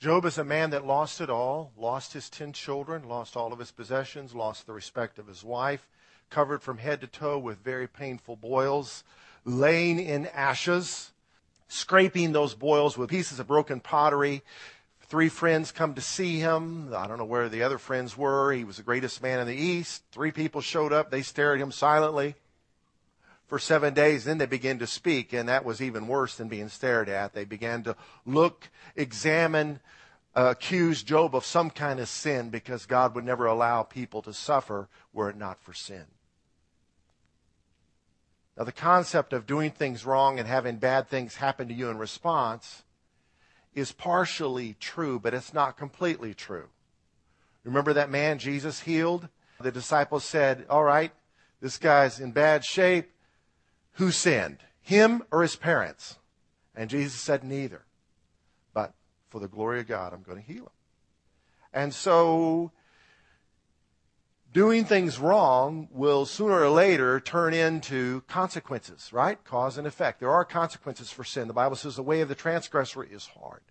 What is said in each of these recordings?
Job is a man that lost it all, lost his ten children, lost all of his possessions, lost the respect of his wife, covered from head to toe with very painful boils, laying in ashes, scraping those boils with pieces of broken pottery. Three friends come to see him. I don't know where the other friends were. He was the greatest man in the East. Three people showed up. They stared at him silently for seven days. Then they began to speak, and that was even worse than being stared at. They began to look, examine, uh, accuse Job of some kind of sin because God would never allow people to suffer were it not for sin. Now, the concept of doing things wrong and having bad things happen to you in response is partially true, but it's not completely true. Remember that man Jesus healed? The disciples said, All right, this guy's in bad shape. Who sinned? Him or his parents? And Jesus said, Neither. But for the glory of God, I'm going to heal him. And so, doing things wrong will sooner or later turn into consequences, right? Cause and effect. There are consequences for sin. The Bible says the way of the transgressor is hard.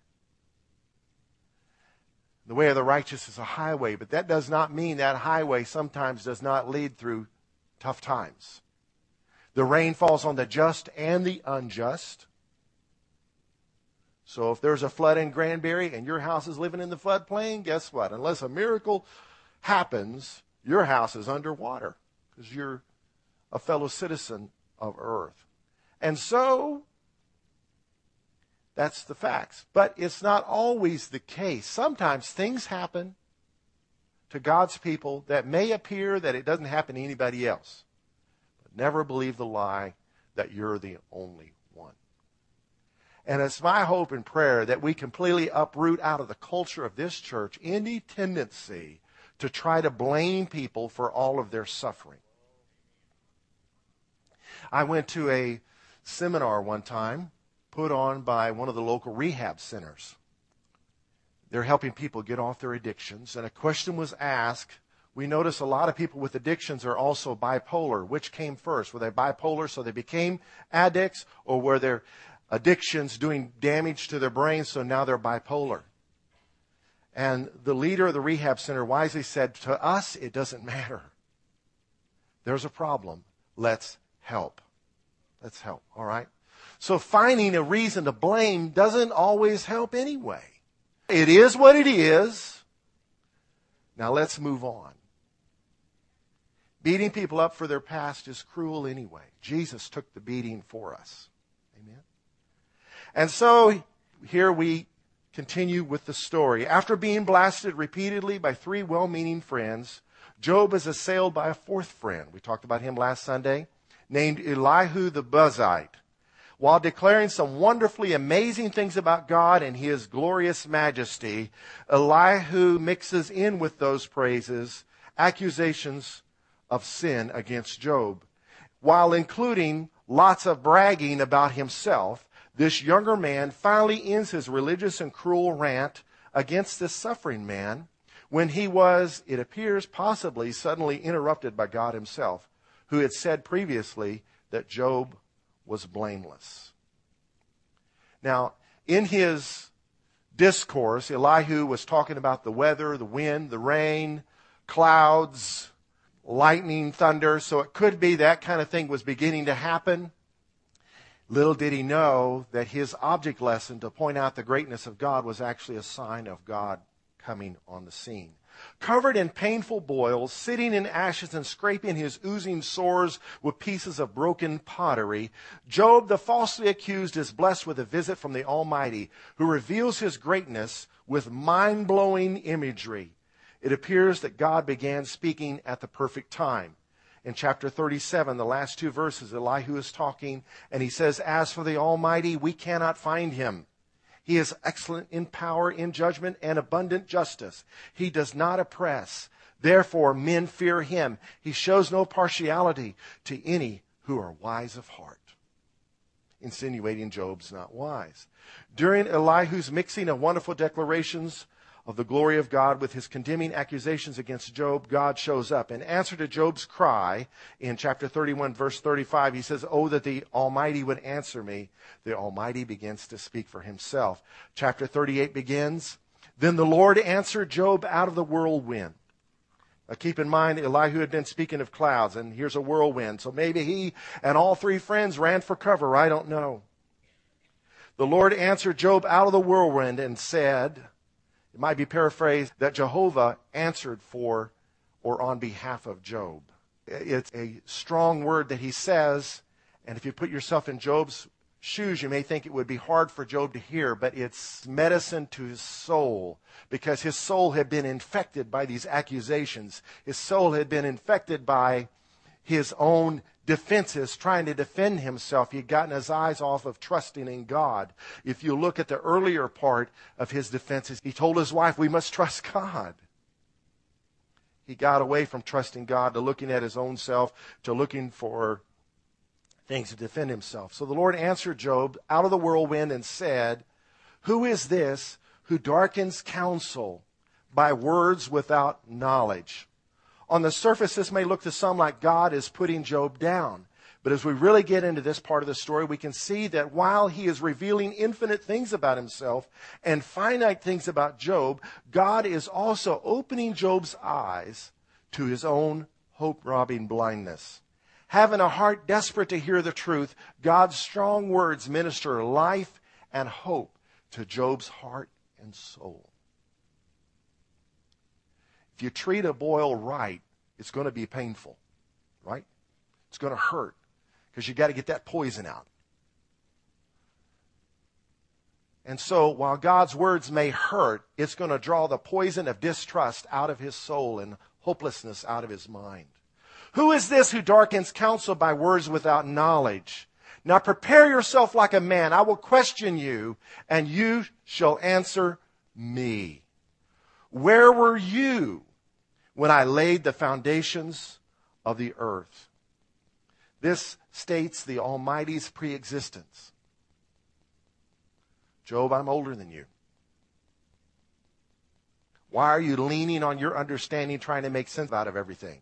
The way of the righteous is a highway, but that does not mean that highway sometimes does not lead through tough times. The rain falls on the just and the unjust. So if there's a flood in Granbury and your house is living in the floodplain, guess what? Unless a miracle happens, your house is underwater because you're a fellow citizen of earth. And so that's the facts. But it's not always the case. Sometimes things happen to God's people that may appear that it doesn't happen to anybody else. Never believe the lie that you're the only one. And it's my hope and prayer that we completely uproot out of the culture of this church any tendency to try to blame people for all of their suffering. I went to a seminar one time put on by one of the local rehab centers. They're helping people get off their addictions, and a question was asked we notice a lot of people with addictions are also bipolar. Which came first? Were they bipolar so they became addicts, or were their addictions doing damage to their brains so now they're bipolar? And the leader of the rehab center wisely said, To us, it doesn't matter. There's a problem. Let's help. Let's help, all right? So finding a reason to blame doesn't always help anyway. It is what it is. Now let's move on. Beating people up for their past is cruel anyway. Jesus took the beating for us. Amen. And so here we continue with the story. After being blasted repeatedly by three well meaning friends, Job is assailed by a fourth friend. We talked about him last Sunday, named Elihu the Buzzite. While declaring some wonderfully amazing things about God and his glorious majesty, Elihu mixes in with those praises accusations of sin against Job. While including lots of bragging about himself, this younger man finally ends his religious and cruel rant against this suffering man when he was, it appears, possibly suddenly interrupted by God himself, who had said previously that Job was blameless. Now, in his discourse, Elihu was talking about the weather, the wind, the rain, clouds, lightning, thunder. So it could be that kind of thing was beginning to happen. Little did he know that his object lesson to point out the greatness of God was actually a sign of God coming on the scene. Covered in painful boils, sitting in ashes and scraping his oozing sores with pieces of broken pottery, Job, the falsely accused, is blessed with a visit from the Almighty, who reveals his greatness with mind blowing imagery it appears that God began speaking at the perfect time. In chapter 37, the last two verses, Elihu is talking, and he says, As for the Almighty, we cannot find him. He is excellent in power, in judgment, and abundant justice. He does not oppress. Therefore, men fear him. He shows no partiality to any who are wise of heart. Insinuating Job's not wise. During Elihu's mixing of wonderful declarations of the glory of God with his condemning accusations against Job, God shows up. In answer to Job's cry in chapter 31, verse 35, he says, Oh, that the Almighty would answer me. The Almighty begins to speak for himself. Chapter 38 begins, Then the Lord answered Job out of the whirlwind. Now keep in mind, Elihu had been speaking of clouds, and here's a whirlwind. So maybe he and all three friends ran for cover. I don't know. The Lord answered Job out of the whirlwind and said, it might be paraphrased, that Jehovah answered for or on behalf of Job. It's a strong word that he says, and if you put yourself in Job's shoes, you may think it would be hard for Job to hear, but it's medicine to his soul because his soul had been infected by these accusations. His soul had been infected by his own defenses, trying to defend himself. He'd gotten his eyes off of trusting in God. If you look at the earlier part of his defenses, he told his wife, We must trust God. He got away from trusting God to looking at his own self, to looking for things to defend himself. So the Lord answered Job out of the whirlwind and said, Who is this who darkens counsel by words without knowledge? On the surface, this may look to some like God is putting Job down. But as we really get into this part of the story, we can see that while he is revealing infinite things about himself and finite things about Job, God is also opening Job's eyes to his own hope robbing blindness having a heart desperate to hear the truth, God's strong words minister life and hope to Job's heart and soul. If you treat a boil right, it's going to be painful, right? It's going to hurt because you got to get that poison out. And so, while God's words may hurt, it's going to draw the poison of distrust out of his soul and hopelessness out of his mind. Who is this who darkens counsel by words without knowledge? Now prepare yourself like a man. I will question you, and you shall answer me. Where were you when I laid the foundations of the earth? This states the Almighty's preexistence. Job, I'm older than you. Why are you leaning on your understanding, trying to make sense out of everything?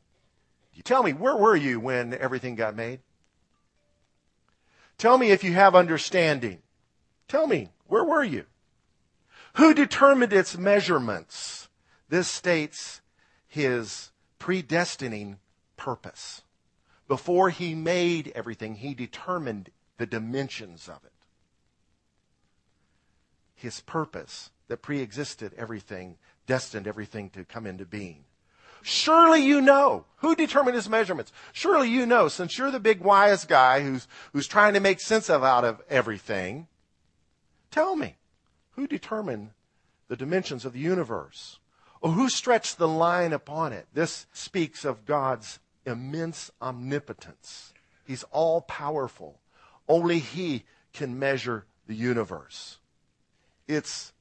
Tell me, where were you when everything got made? Tell me if you have understanding. Tell me, where were you? Who determined its measurements? This states his predestining purpose. Before he made everything, he determined the dimensions of it. His purpose that preexisted everything, destined everything to come into being. Surely you know. Who determined his measurements? Surely you know, since you're the big wise guy who's, who's trying to make sense of out of everything. Tell me, who determined the dimensions of the universe? Or who stretched the line upon it? This speaks of God's immense omnipotence. He's all powerful. Only He can measure the universe. It's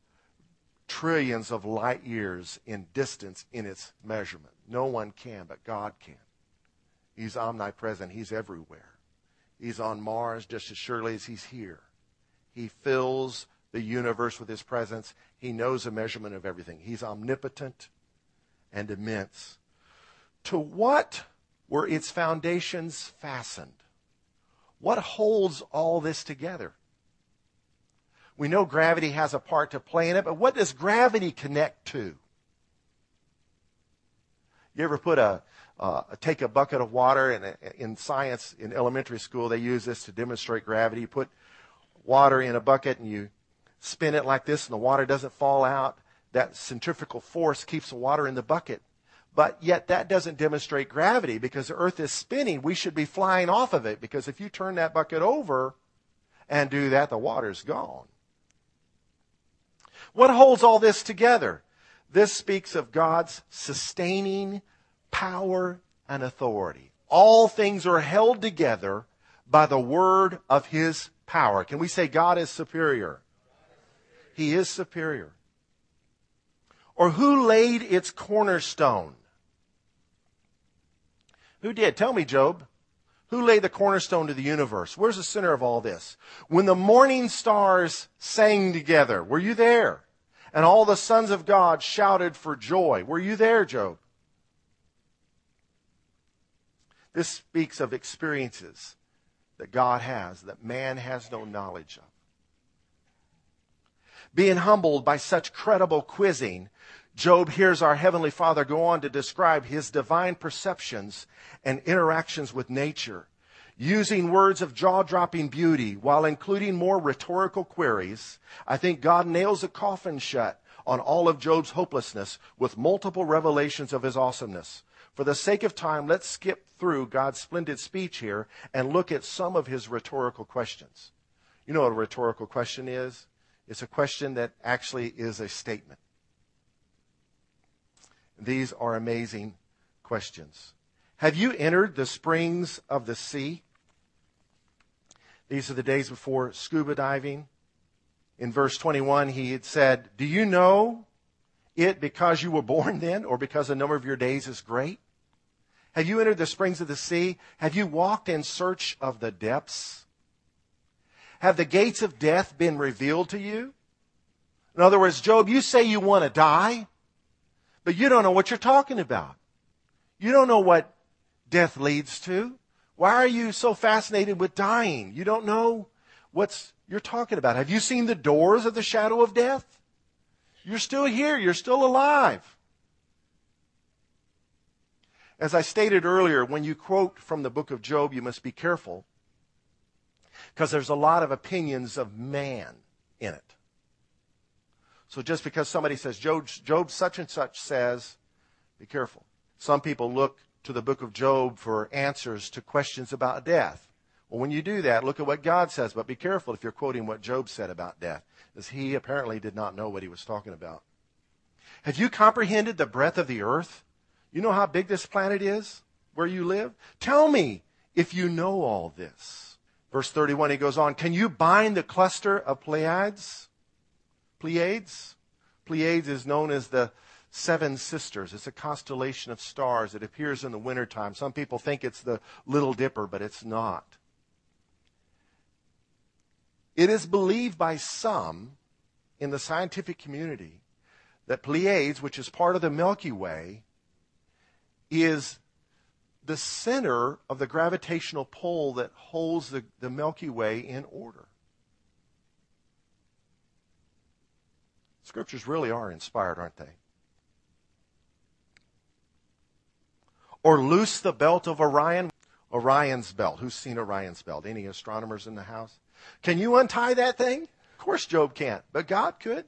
trillions of light years in distance in its measurement. No one can, but God can. He's omnipresent. He's everywhere. He's on Mars just as surely as he's here. He fills the universe with his presence. He knows the measurement of everything. He's omnipotent and immense. To what were its foundations fastened? What holds all this together? We know gravity has a part to play in it, but what does gravity connect to? You ever put a, uh, take a bucket of water and in science in elementary school they use this to demonstrate gravity. You put water in a bucket and you spin it like this and the water doesn't fall out. That centrifugal force keeps the water in the bucket. But yet that doesn't demonstrate gravity because the earth is spinning. We should be flying off of it because if you turn that bucket over and do that, the water's gone. What holds all this together? This speaks of God's sustaining power and authority. All things are held together by the word of his power. Can we say God is superior? He is superior. Or who laid its cornerstone? Who did? Tell me, Job. Who laid the cornerstone to the universe? Where's the center of all this? When the morning stars sang together, were you there? and all the sons of God shouted for joy. Were you there, Job? This speaks of experiences that God has that man has no knowledge of. Being humbled by such credible quizzing, Job hears our Heavenly Father go on to describe his divine perceptions and interactions with nature. Using words of jaw dropping beauty while including more rhetorical queries, I think God nails a coffin shut on all of Job's hopelessness with multiple revelations of his awesomeness. For the sake of time, let's skip through God's splendid speech here and look at some of his rhetorical questions. You know what a rhetorical question is? It's a question that actually is a statement. These are amazing questions. Have you entered the springs of the sea? These are the days before scuba diving. In verse 21, he had said, Do you know it because you were born then or because the number of your days is great? Have you entered the springs of the sea? Have you walked in search of the depths? Have the gates of death been revealed to you? In other words, Job, you say you want to die, but you don't know what you're talking about. You don't know what death leads to. Why are you so fascinated with dying? You don't know what's you're talking about. Have you seen the doors of the shadow of death? You're still here. You're still alive. As I stated earlier, when you quote from the book of Job, you must be careful because there's a lot of opinions of man in it. So just because somebody says Job, Job such and such says, be careful. Some people look to the book of Job for answers to questions about death. Well, when you do that, look at what God says, but be careful if you're quoting what Job said about death, as he apparently did not know what he was talking about. Have you comprehended the breadth of the earth? You know how big this planet is where you live? Tell me if you know all this. Verse 31, he goes on, Can you bind the cluster of Pleiades? Pleiades? Pleiades is known as the seven sisters. It's a constellation of stars. It appears in the wintertime. Some people think it's the Little Dipper, but it's not. It is believed by some in the scientific community that Pleiades, which is part of the Milky Way, is the center of the gravitational pull that holds the, the Milky Way in order. Scriptures really are inspired, aren't they? Or loose the belt of Orion. Orion's belt. Who's seen Orion's belt? Any astronomers in the house? Can you untie that thing? Of course, Job can't, but God could.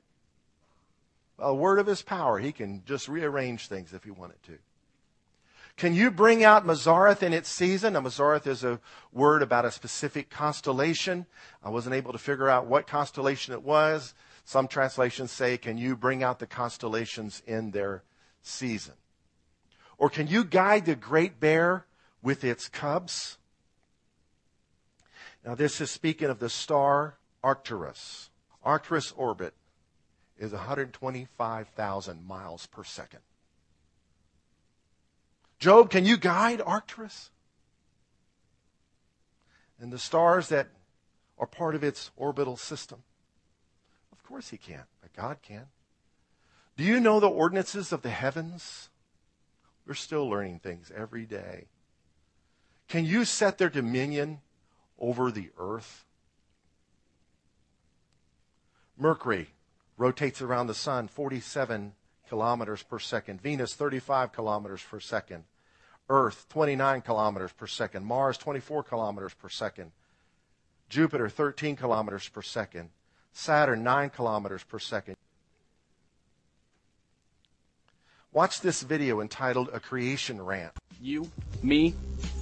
A word of his power, he can just rearrange things if he wanted to. Can you bring out Mazzaroth in its season? Now, Mazzaroth is a word about a specific constellation. I wasn't able to figure out what constellation it was. Some translations say, Can you bring out the constellations in their season? Or can you guide the great bear with its cubs? Now, this is speaking of the star Arcturus. Arcturus orbit is 125,000 miles per second. Job, can you guide Arcturus? And the stars that are part of its orbital system? Of course he can, but God can. Do you know the ordinances of the heavens? We're still learning things every day. Can you set their dominion over the earth? Mercury rotates around the sun 47 kilometers per second. Venus 35 kilometers per second. Earth 29 kilometers per second. Mars 24 kilometers per second. Jupiter 13 kilometers per second. Saturn 9 kilometers per second. Watch this video entitled A Creation Rant. You, me,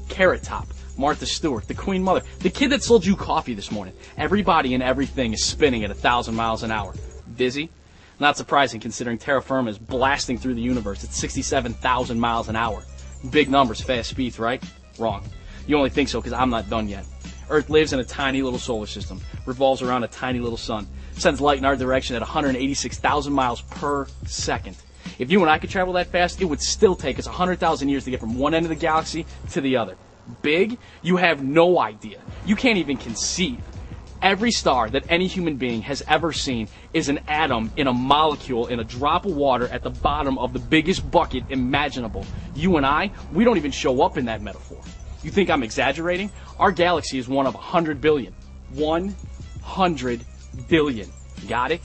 Carrot Top, Martha Stewart, the Queen Mother, the kid that sold you coffee this morning. Everybody and everything is spinning at a thousand miles an hour. Busy? Not surprising considering terra firma is blasting through the universe at 67,000 miles an hour. Big numbers, fast speeds, right? Wrong. You only think so because I'm not done yet. Earth lives in a tiny little solar system, revolves around a tiny little sun, sends light in our direction at 186,000 miles per second. If you and I could travel that fast, it would still take us 100,000 years to get from one end of the galaxy to the other. Big? You have no idea. You can't even conceive. Every star that any human being has ever seen is an atom in a molecule in a drop of water at the bottom of the biggest bucket imaginable. You and I, we don't even show up in that metaphor. You think I'm exaggerating? Our galaxy is one of 100 billion. 100 billion. Got it?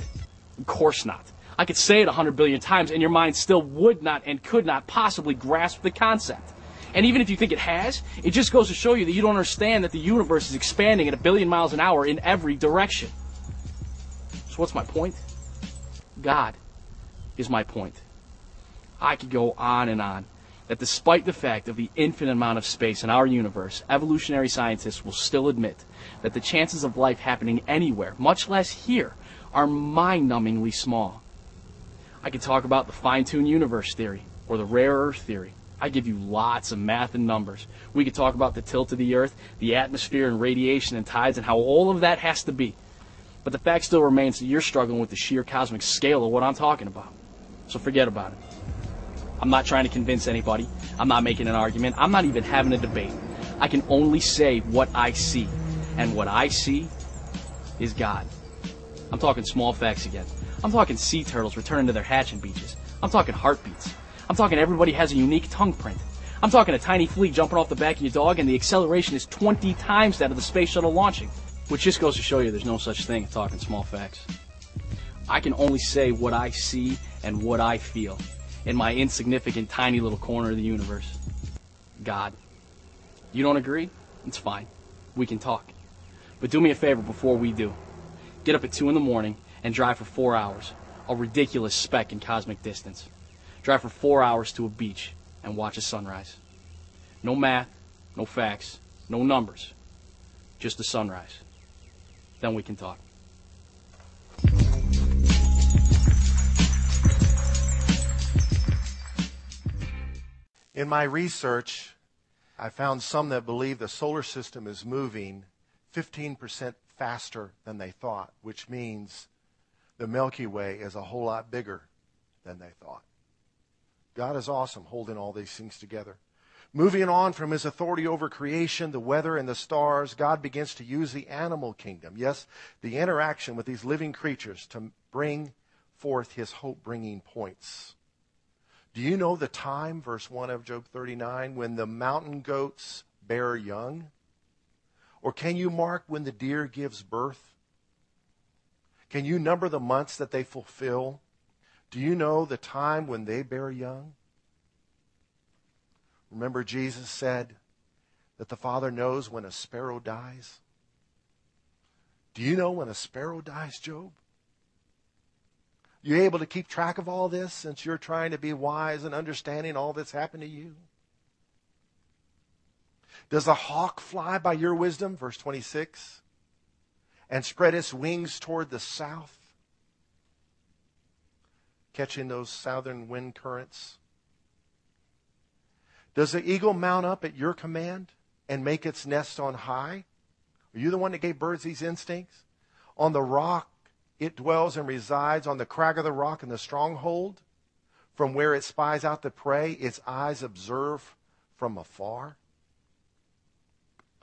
Of course not. I could say it hundred billion times and your mind still would not and could not possibly grasp the concept. And even if you think it has, it just goes to show you that you don't understand that the universe is expanding at a billion miles an hour in every direction. So what's my point? God is my point. I could go on and on. That despite the fact of the infinite amount of space in our universe, evolutionary scientists will still admit that the chances of life happening anywhere, much less here, are mind numbingly small. I could talk about the fine tuned universe theory or the rare earth theory. I give you lots of math and numbers. We could talk about the tilt of the earth, the atmosphere and radiation and tides, and how all of that has to be. But the fact still remains that you're struggling with the sheer cosmic scale of what I'm talking about. So forget about it. I'm not trying to convince anybody. I'm not making an argument. I'm not even having a debate. I can only say what I see. And what I see is God. I'm talking small facts again. I'm talking sea turtles returning to their hatching beaches. I'm talking heartbeats. I'm talking everybody has a unique tongue print. I'm talking a tiny flea jumping off the back of your dog and the acceleration is 20 times that of the space shuttle launching. Which just goes to show you there's no such thing as talking small facts. I can only say what I see and what I feel in my insignificant tiny little corner of the universe. God. You don't agree? It's fine. We can talk. But do me a favor before we do. Get up at 2 in the morning and drive for four hours. A ridiculous speck in cosmic distance. Drive for four hours to a beach and watch a sunrise. No math, no facts, no numbers. Just the sunrise. Then we can talk. In my research, I found some that believe the solar system is moving 15% faster than they thought, which means the Milky Way is a whole lot bigger than they thought. God is awesome holding all these things together. Moving on from his authority over creation, the weather, and the stars, God begins to use the animal kingdom, yes, the interaction with these living creatures to bring forth his hope bringing points. Do you know the time, verse 1 of Job 39, when the mountain goats bear young? Or can you mark when the deer gives birth? Can you number the months that they fulfill? Do you know the time when they bear young? Remember, Jesus said that the Father knows when a sparrow dies? Do you know when a sparrow dies, Job? You able to keep track of all this since you're trying to be wise and understanding all that's happened to you? Does a hawk fly by your wisdom? Verse 26. And spread its wings toward the south, catching those southern wind currents. Does the eagle mount up at your command and make its nest on high? Are you the one that gave birds these instincts? On the rock it dwells and resides, on the crag of the rock in the stronghold. From where it spies out the prey, its eyes observe from afar.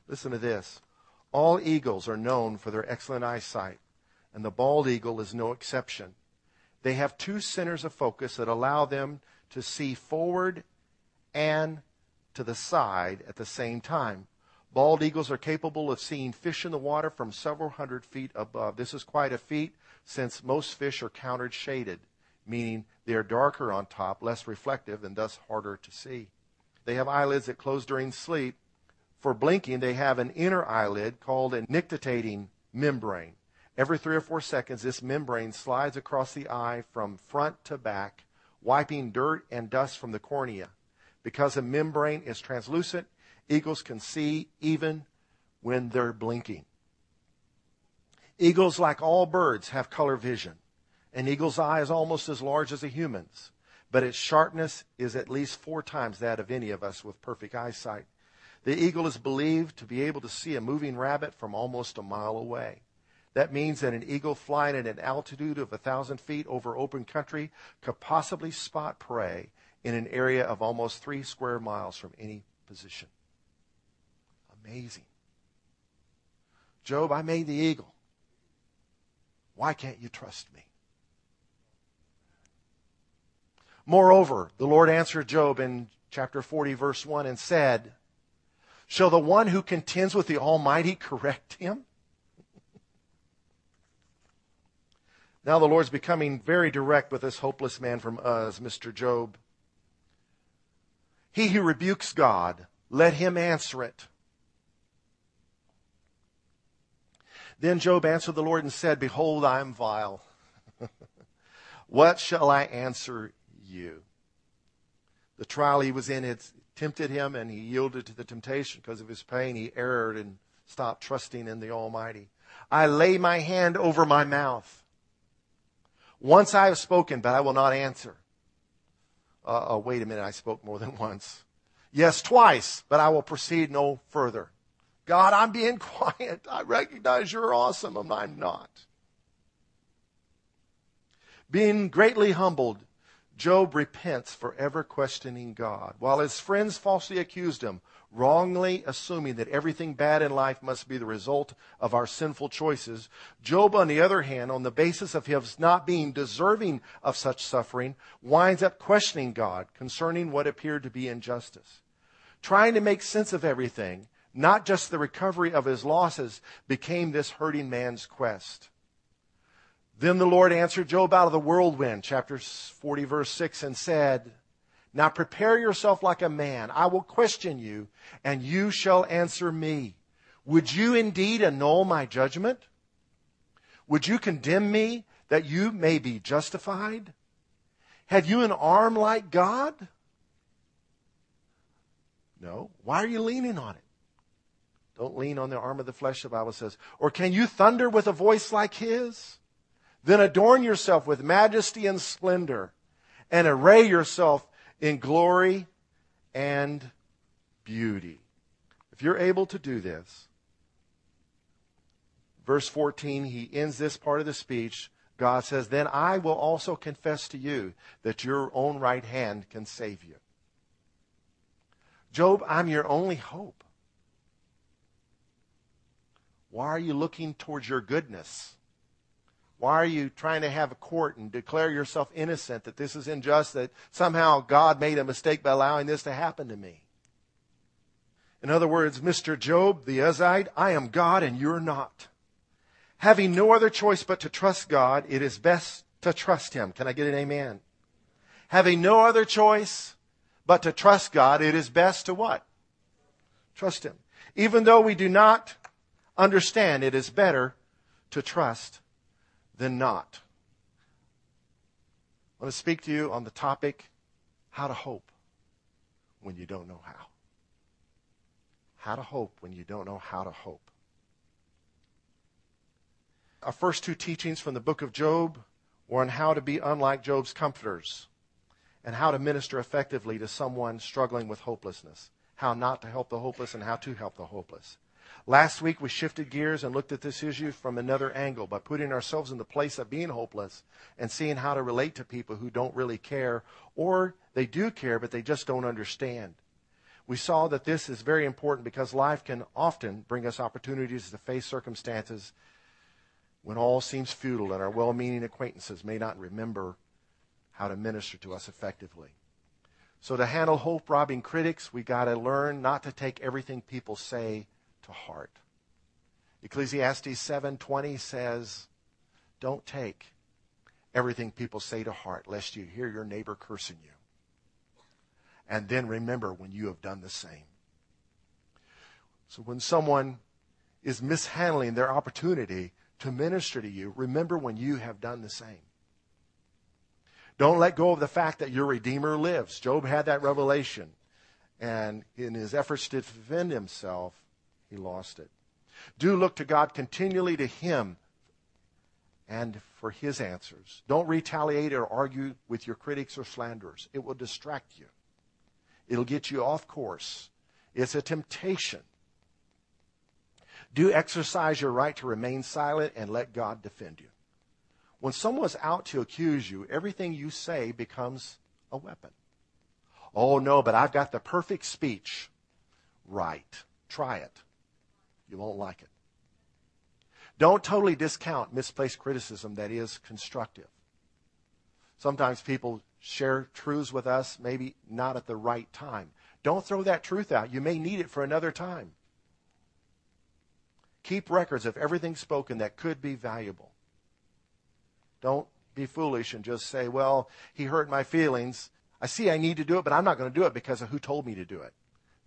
Listen to this. All eagles are known for their excellent eyesight, and the bald eagle is no exception. They have two centers of focus that allow them to see forward and to the side at the same time. Bald eagles are capable of seeing fish in the water from several hundred feet above. This is quite a feat since most fish are countershaded, meaning they are darker on top, less reflective, and thus harder to see. They have eyelids that close during sleep, for blinking, they have an inner eyelid called a nictitating membrane. Every three or four seconds, this membrane slides across the eye from front to back, wiping dirt and dust from the cornea. Because the membrane is translucent, eagles can see even when they're blinking. Eagles, like all birds, have color vision. An eagle's eye is almost as large as a human's, but its sharpness is at least four times that of any of us with perfect eyesight. The eagle is believed to be able to see a moving rabbit from almost a mile away. That means that an eagle flying at an altitude of a thousand feet over open country could possibly spot prey in an area of almost three square miles from any position. Amazing. Job, I made the eagle. Why can't you trust me? Moreover, the Lord answered Job in chapter 40, verse 1, and said, Shall the one who contends with the Almighty correct him? Now the Lord's becoming very direct with this hopeless man from Uz, Mr. Job. He who rebukes God, let him answer it. Then Job answered the Lord and said, Behold, I am vile. what shall I answer you? The trial he was in had tempted him, and he yielded to the temptation because of his pain. He erred and stopped trusting in the Almighty. I lay my hand over my mouth. Once I have spoken, but I will not answer. Uh, oh, wait a minute, I spoke more than once. Yes, twice, but I will proceed no further. God, I'm being quiet. I recognize you're awesome, and I'm not. Being greatly humbled, Job repents for ever questioning God. While his friends falsely accused him, wrongly assuming that everything bad in life must be the result of our sinful choices, Job, on the other hand, on the basis of his not being deserving of such suffering, winds up questioning God concerning what appeared to be injustice. Trying to make sense of everything, not just the recovery of his losses, became this hurting man's quest. Then the Lord answered Job out of the whirlwind, chapter 40, verse 6, and said, Now prepare yourself like a man. I will question you, and you shall answer me. Would you indeed annul my judgment? Would you condemn me that you may be justified? Have you an arm like God? No. Why are you leaning on it? Don't lean on the arm of the flesh, the Bible says. Or can you thunder with a voice like his? Then adorn yourself with majesty and splendor and array yourself in glory and beauty. If you're able to do this, verse 14, he ends this part of the speech. God says, Then I will also confess to you that your own right hand can save you. Job, I'm your only hope. Why are you looking towards your goodness? Why are you trying to have a court and declare yourself innocent that this is unjust, that somehow God made a mistake by allowing this to happen to me? In other words, Mr. Job, the Uzite, I am God and you're not. Having no other choice but to trust God, it is best to trust Him. Can I get an amen? Having no other choice but to trust God, it is best to what? Trust Him. Even though we do not understand, it is better to trust than not. I want to speak to you on the topic how to hope when you don't know how. How to hope when you don't know how to hope. Our first two teachings from the book of Job were on how to be unlike Job's comforters and how to minister effectively to someone struggling with hopelessness, how not to help the hopeless and how to help the hopeless. Last week we shifted gears and looked at this issue from another angle by putting ourselves in the place of being hopeless and seeing how to relate to people who don't really care or they do care but they just don't understand. We saw that this is very important because life can often bring us opportunities to face circumstances when all seems futile and our well meaning acquaintances may not remember how to minister to us effectively. So to handle hope robbing critics, we got to learn not to take everything people say to heart. Ecclesiastes 7:20 says, "Don't take everything people say to heart, lest you hear your neighbor cursing you. And then remember when you have done the same." So when someone is mishandling their opportunity to minister to you, remember when you have done the same. Don't let go of the fact that your Redeemer lives. Job had that revelation. And in his efforts to defend himself, he lost it. Do look to God continually to Him and for His answers. Don't retaliate or argue with your critics or slanderers. It will distract you, it'll get you off course. It's a temptation. Do exercise your right to remain silent and let God defend you. When someone's out to accuse you, everything you say becomes a weapon. Oh, no, but I've got the perfect speech. Right. Try it. You won't like it. Don't totally discount misplaced criticism that is constructive. Sometimes people share truths with us, maybe not at the right time. Don't throw that truth out. You may need it for another time. Keep records of everything spoken that could be valuable. Don't be foolish and just say, well, he hurt my feelings. I see I need to do it, but I'm not going to do it because of who told me to do it.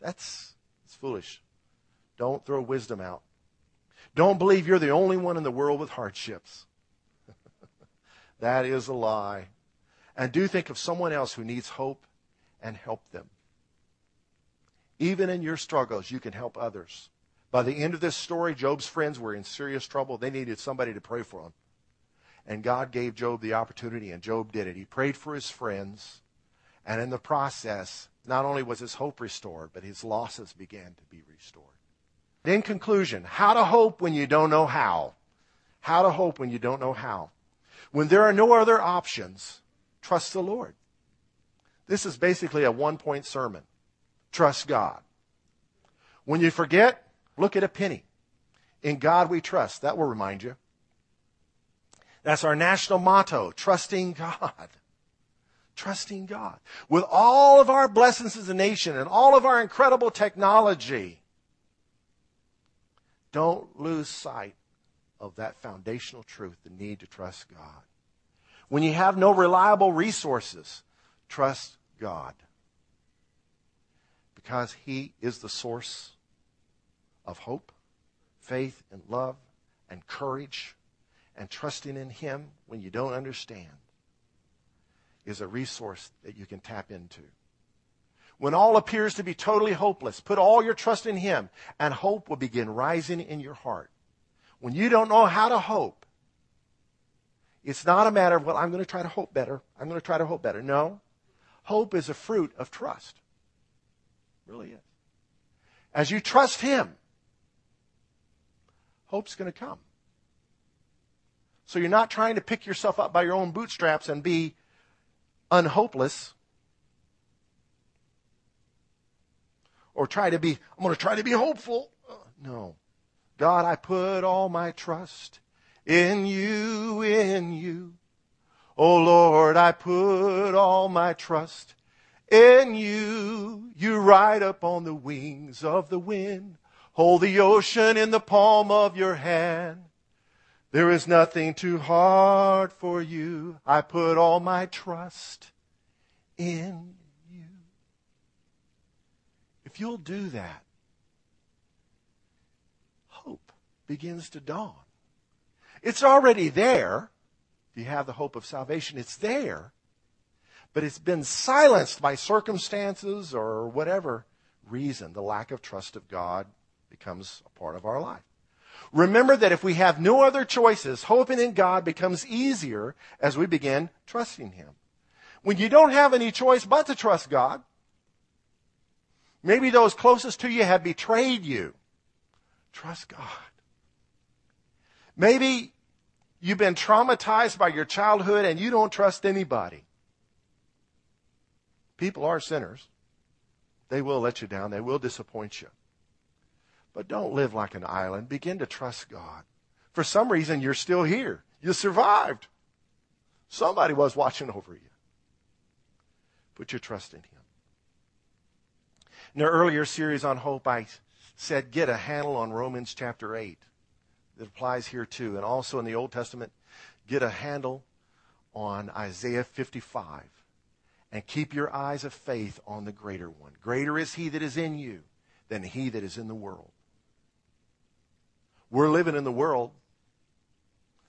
That's, that's foolish. Don't throw wisdom out. Don't believe you're the only one in the world with hardships. that is a lie. And do think of someone else who needs hope and help them. Even in your struggles, you can help others. By the end of this story, Job's friends were in serious trouble. They needed somebody to pray for them. And God gave Job the opportunity, and Job did it. He prayed for his friends, and in the process, not only was his hope restored, but his losses began to be restored. In conclusion, how to hope when you don't know how. How to hope when you don't know how. When there are no other options, trust the Lord. This is basically a one point sermon. Trust God. When you forget, look at a penny. In God we trust. That will remind you. That's our national motto, trusting God. Trusting God. With all of our blessings as a nation and all of our incredible technology, don't lose sight of that foundational truth, the need to trust God. When you have no reliable resources, trust God. Because He is the source of hope, faith, and love, and courage and trusting in Him when you don't understand is a resource that you can tap into. When all appears to be totally hopeless, put all your trust in Him, and hope will begin rising in your heart. When you don't know how to hope, it's not a matter of, well, I'm going to try to hope better. I'm going to try to hope better. No. Hope is a fruit of trust. It really is. As you trust Him, hope's going to come. So you're not trying to pick yourself up by your own bootstraps and be unhopeless. Or try to be, I'm going to try to be hopeful. Uh, no. God, I put all my trust in you, in you. Oh Lord, I put all my trust in you. You ride up on the wings of the wind. Hold the ocean in the palm of your hand. There is nothing too hard for you. I put all my trust in you'll do that, hope begins to dawn. It's already there. If you have the hope of salvation, it's there. But it's been silenced by circumstances or whatever reason. The lack of trust of God becomes a part of our life. Remember that if we have no other choices, hoping in God becomes easier as we begin trusting Him. When you don't have any choice but to trust God, maybe those closest to you have betrayed you. Trust God. Maybe you've been traumatized by your childhood and you don't trust anybody. People are sinners. They will let you down. They will disappoint you. But don't live like an island. Begin to trust God. For some reason, you're still here. You survived. Somebody was watching over you. Put your trust in Him. In the earlier series on hope, I said get a handle on Romans chapter 8. It applies here too. And also in the Old Testament, get a handle on Isaiah 55. And keep your eyes of faith on the greater one. Greater is he that is in you than he that is in the world. We're living in the world.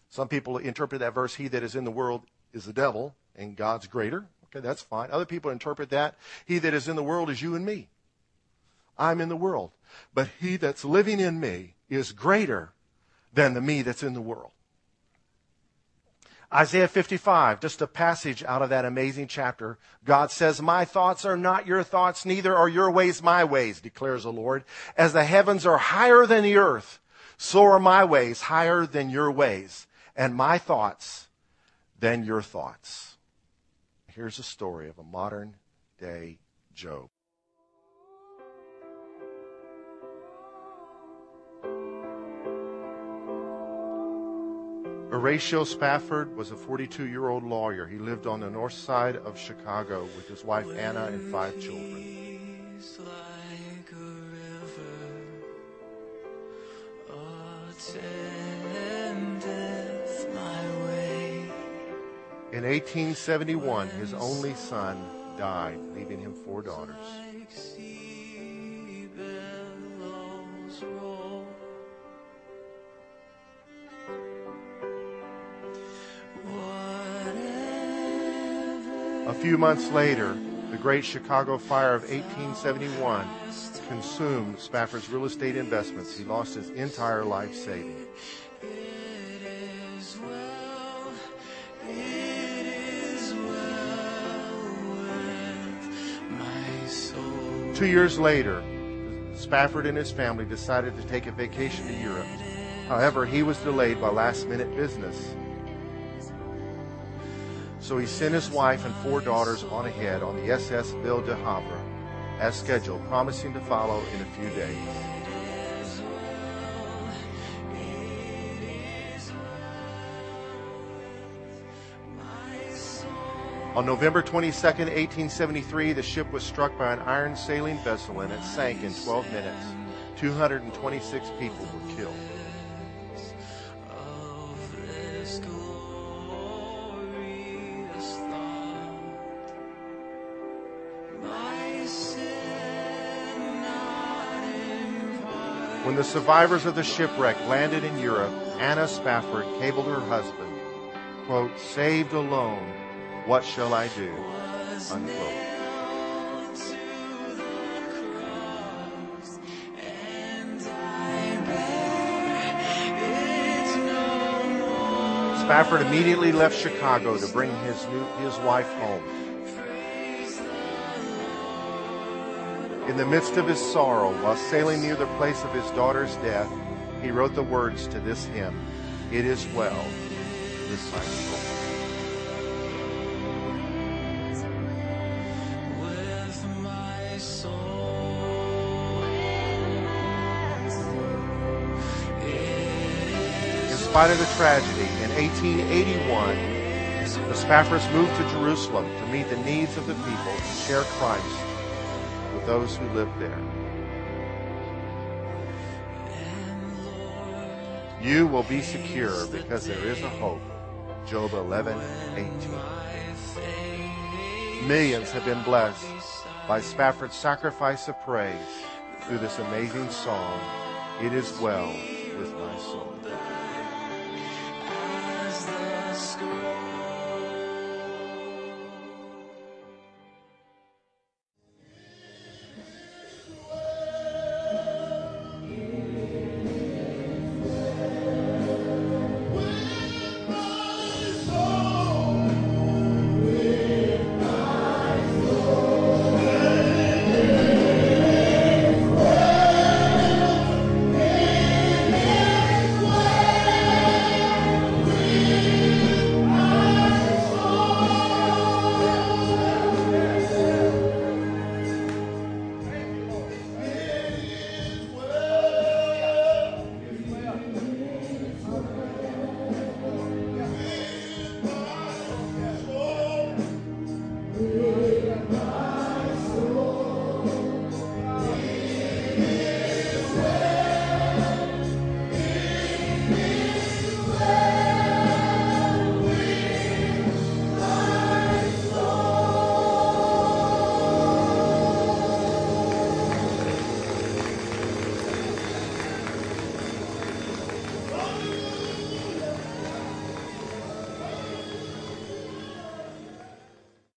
Some people interpret that verse, he that is in the world is the devil, and God's greater. Okay, that's fine. Other people interpret that, he that is in the world is you and me. I'm in the world. But he that's living in me is greater than the me that's in the world. Isaiah 55, just a passage out of that amazing chapter. God says, My thoughts are not your thoughts, neither are your ways my ways, declares the Lord. As the heavens are higher than the earth, so are my ways higher than your ways, and my thoughts than your thoughts. Here's a story of a modern day Job. Horatio Spafford was a 42 year old lawyer. He lived on the north side of Chicago with his wife Anna and five children. In 1871, his only son died, leaving him four daughters. Few months later, the Great Chicago Fire of 1871 consumed Spafford's real estate investments. He lost his entire life savings. Two years later, Spafford and his family decided to take a vacation to Europe. However, he was delayed by last minute business. So he sent his wife and four daughters on ahead on the SS Ville de Havre as scheduled, promising to follow in a few days. On November 22, 1873, the ship was struck by an iron sailing vessel and it sank in 12 minutes. 226 people were killed. When the survivors of the shipwreck landed in Europe, Anna Spafford cabled her husband, quote, saved alone, what shall I do? Unquote. Spafford immediately left Chicago to bring his new, his wife home. In the midst of his sorrow, while sailing near the place of his daughter's death, he wrote the words to this hymn, It is well with my soul. In spite of the tragedy, in 1881, the Spaffords moved to Jerusalem to meet the needs of the people and share Christ with those who live there. You will be secure because there is a hope. Job 11, 18. Millions have been blessed by Spafford's sacrifice of praise through this amazing song, It Is Well With My Soul.